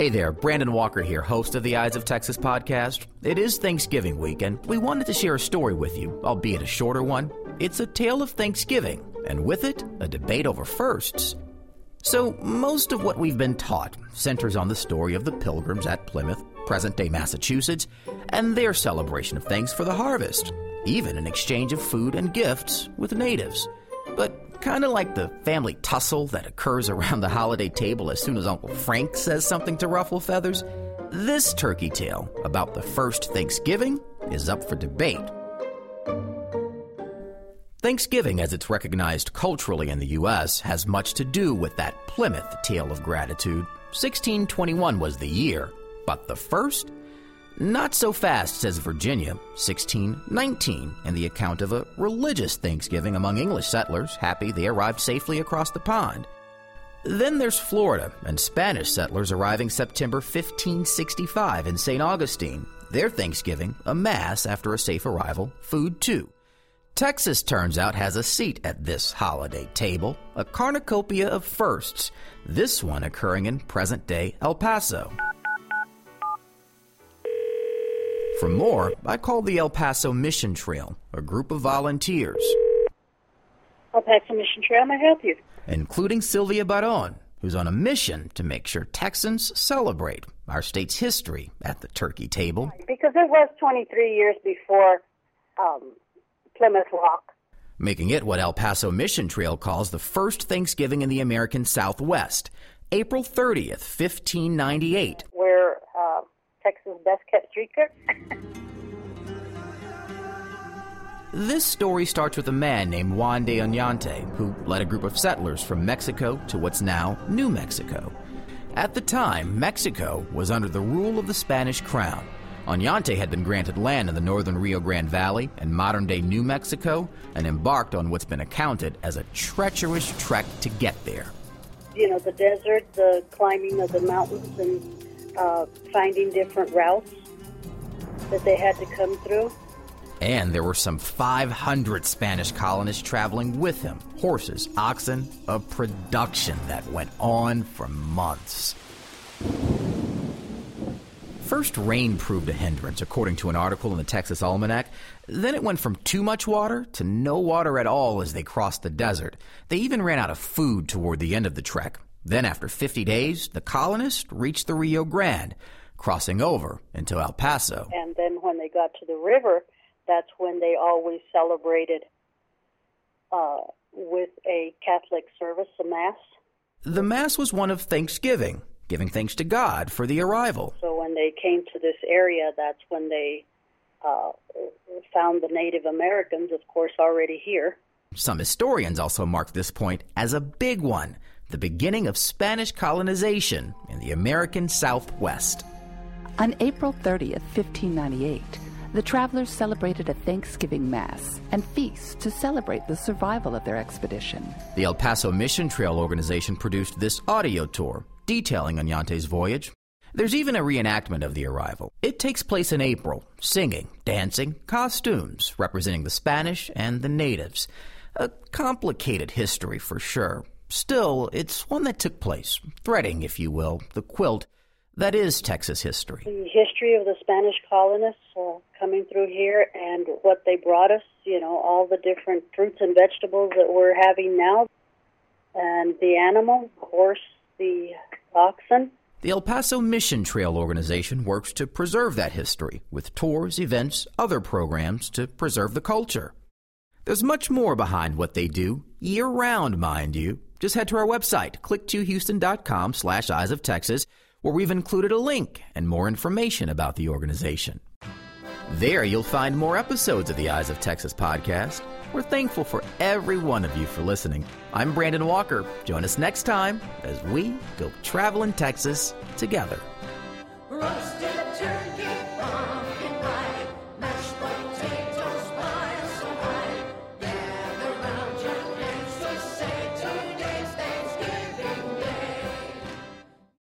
Hey there, Brandon Walker here, host of the Eyes of Texas podcast. It is Thanksgiving week, and we wanted to share a story with you, albeit a shorter one. It's a tale of Thanksgiving, and with it, a debate over firsts. So, most of what we've been taught centers on the story of the pilgrims at Plymouth, present day Massachusetts, and their celebration of thanks for the harvest, even an exchange of food and gifts with natives. But Kind of like the family tussle that occurs around the holiday table as soon as Uncle Frank says something to ruffle feathers, this turkey tale about the first Thanksgiving is up for debate. Thanksgiving, as it's recognized culturally in the U.S., has much to do with that Plymouth tale of gratitude. 1621 was the year, but the first? Not so fast, says Virginia, 1619, in the account of a religious Thanksgiving among English settlers, happy they arrived safely across the pond. Then there's Florida and Spanish settlers arriving September 1565 in St. Augustine. Their Thanksgiving, a Mass after a safe arrival, food too. Texas turns out has a seat at this holiday table, a cornucopia of firsts, this one occurring in present day El Paso. For more, I called the El Paso Mission Trail, a group of volunteers. El Paso Mission Trail, may I help you? Including Sylvia Baron, who's on a mission to make sure Texans celebrate our state's history at the turkey table. Because it was 23 years before um, Plymouth Rock. Making it what El Paso Mission Trail calls the first Thanksgiving in the American Southwest, April 30th, 1598. Texas' best kept secret. This story starts with a man named Juan de Oñate, who led a group of settlers from Mexico to what's now New Mexico. At the time, Mexico was under the rule of the Spanish crown. Oñate had been granted land in the northern Rio Grande Valley and modern day New Mexico and embarked on what's been accounted as a treacherous trek to get there. You know, the desert, the climbing of the mountains, and uh, finding different routes that they had to come through. And there were some 500 Spanish colonists traveling with him horses, oxen, a production that went on for months. First, rain proved a hindrance, according to an article in the Texas Almanac. Then it went from too much water to no water at all as they crossed the desert. They even ran out of food toward the end of the trek. Then, after 50 days, the colonists reached the Rio Grande, crossing over into El Paso. And then, when they got to the river, that's when they always celebrated uh, with a Catholic service, a Mass. The Mass was one of Thanksgiving, giving thanks to God for the arrival. So, when they came to this area, that's when they uh, found the Native Americans, of course, already here. Some historians also mark this point as a big one the beginning of Spanish colonization in the American Southwest. On April 30th, 1598, the travelers celebrated a Thanksgiving Mass and feast to celebrate the survival of their expedition. The El Paso Mission Trail organization produced this audio tour detailing Oñate's voyage. There's even a reenactment of the arrival. It takes place in April, singing, dancing, costumes representing the Spanish and the natives. A complicated history for sure, Still, it's one that took place, threading, if you will, the quilt that is Texas history. The history of the Spanish colonists uh, coming through here and what they brought us, you know, all the different fruits and vegetables that we're having now, and the animal, the horse, the oxen. The El Paso Mission Trail organization works to preserve that history with tours, events, other programs to preserve the culture. There's much more behind what they do, year round, mind you. Just head to our website, click2houston.com slash eyes of Texas, where we've included a link and more information about the organization. There you'll find more episodes of the Eyes of Texas podcast. We're thankful for every one of you for listening. I'm Brandon Walker. Join us next time as we go traveling Texas together.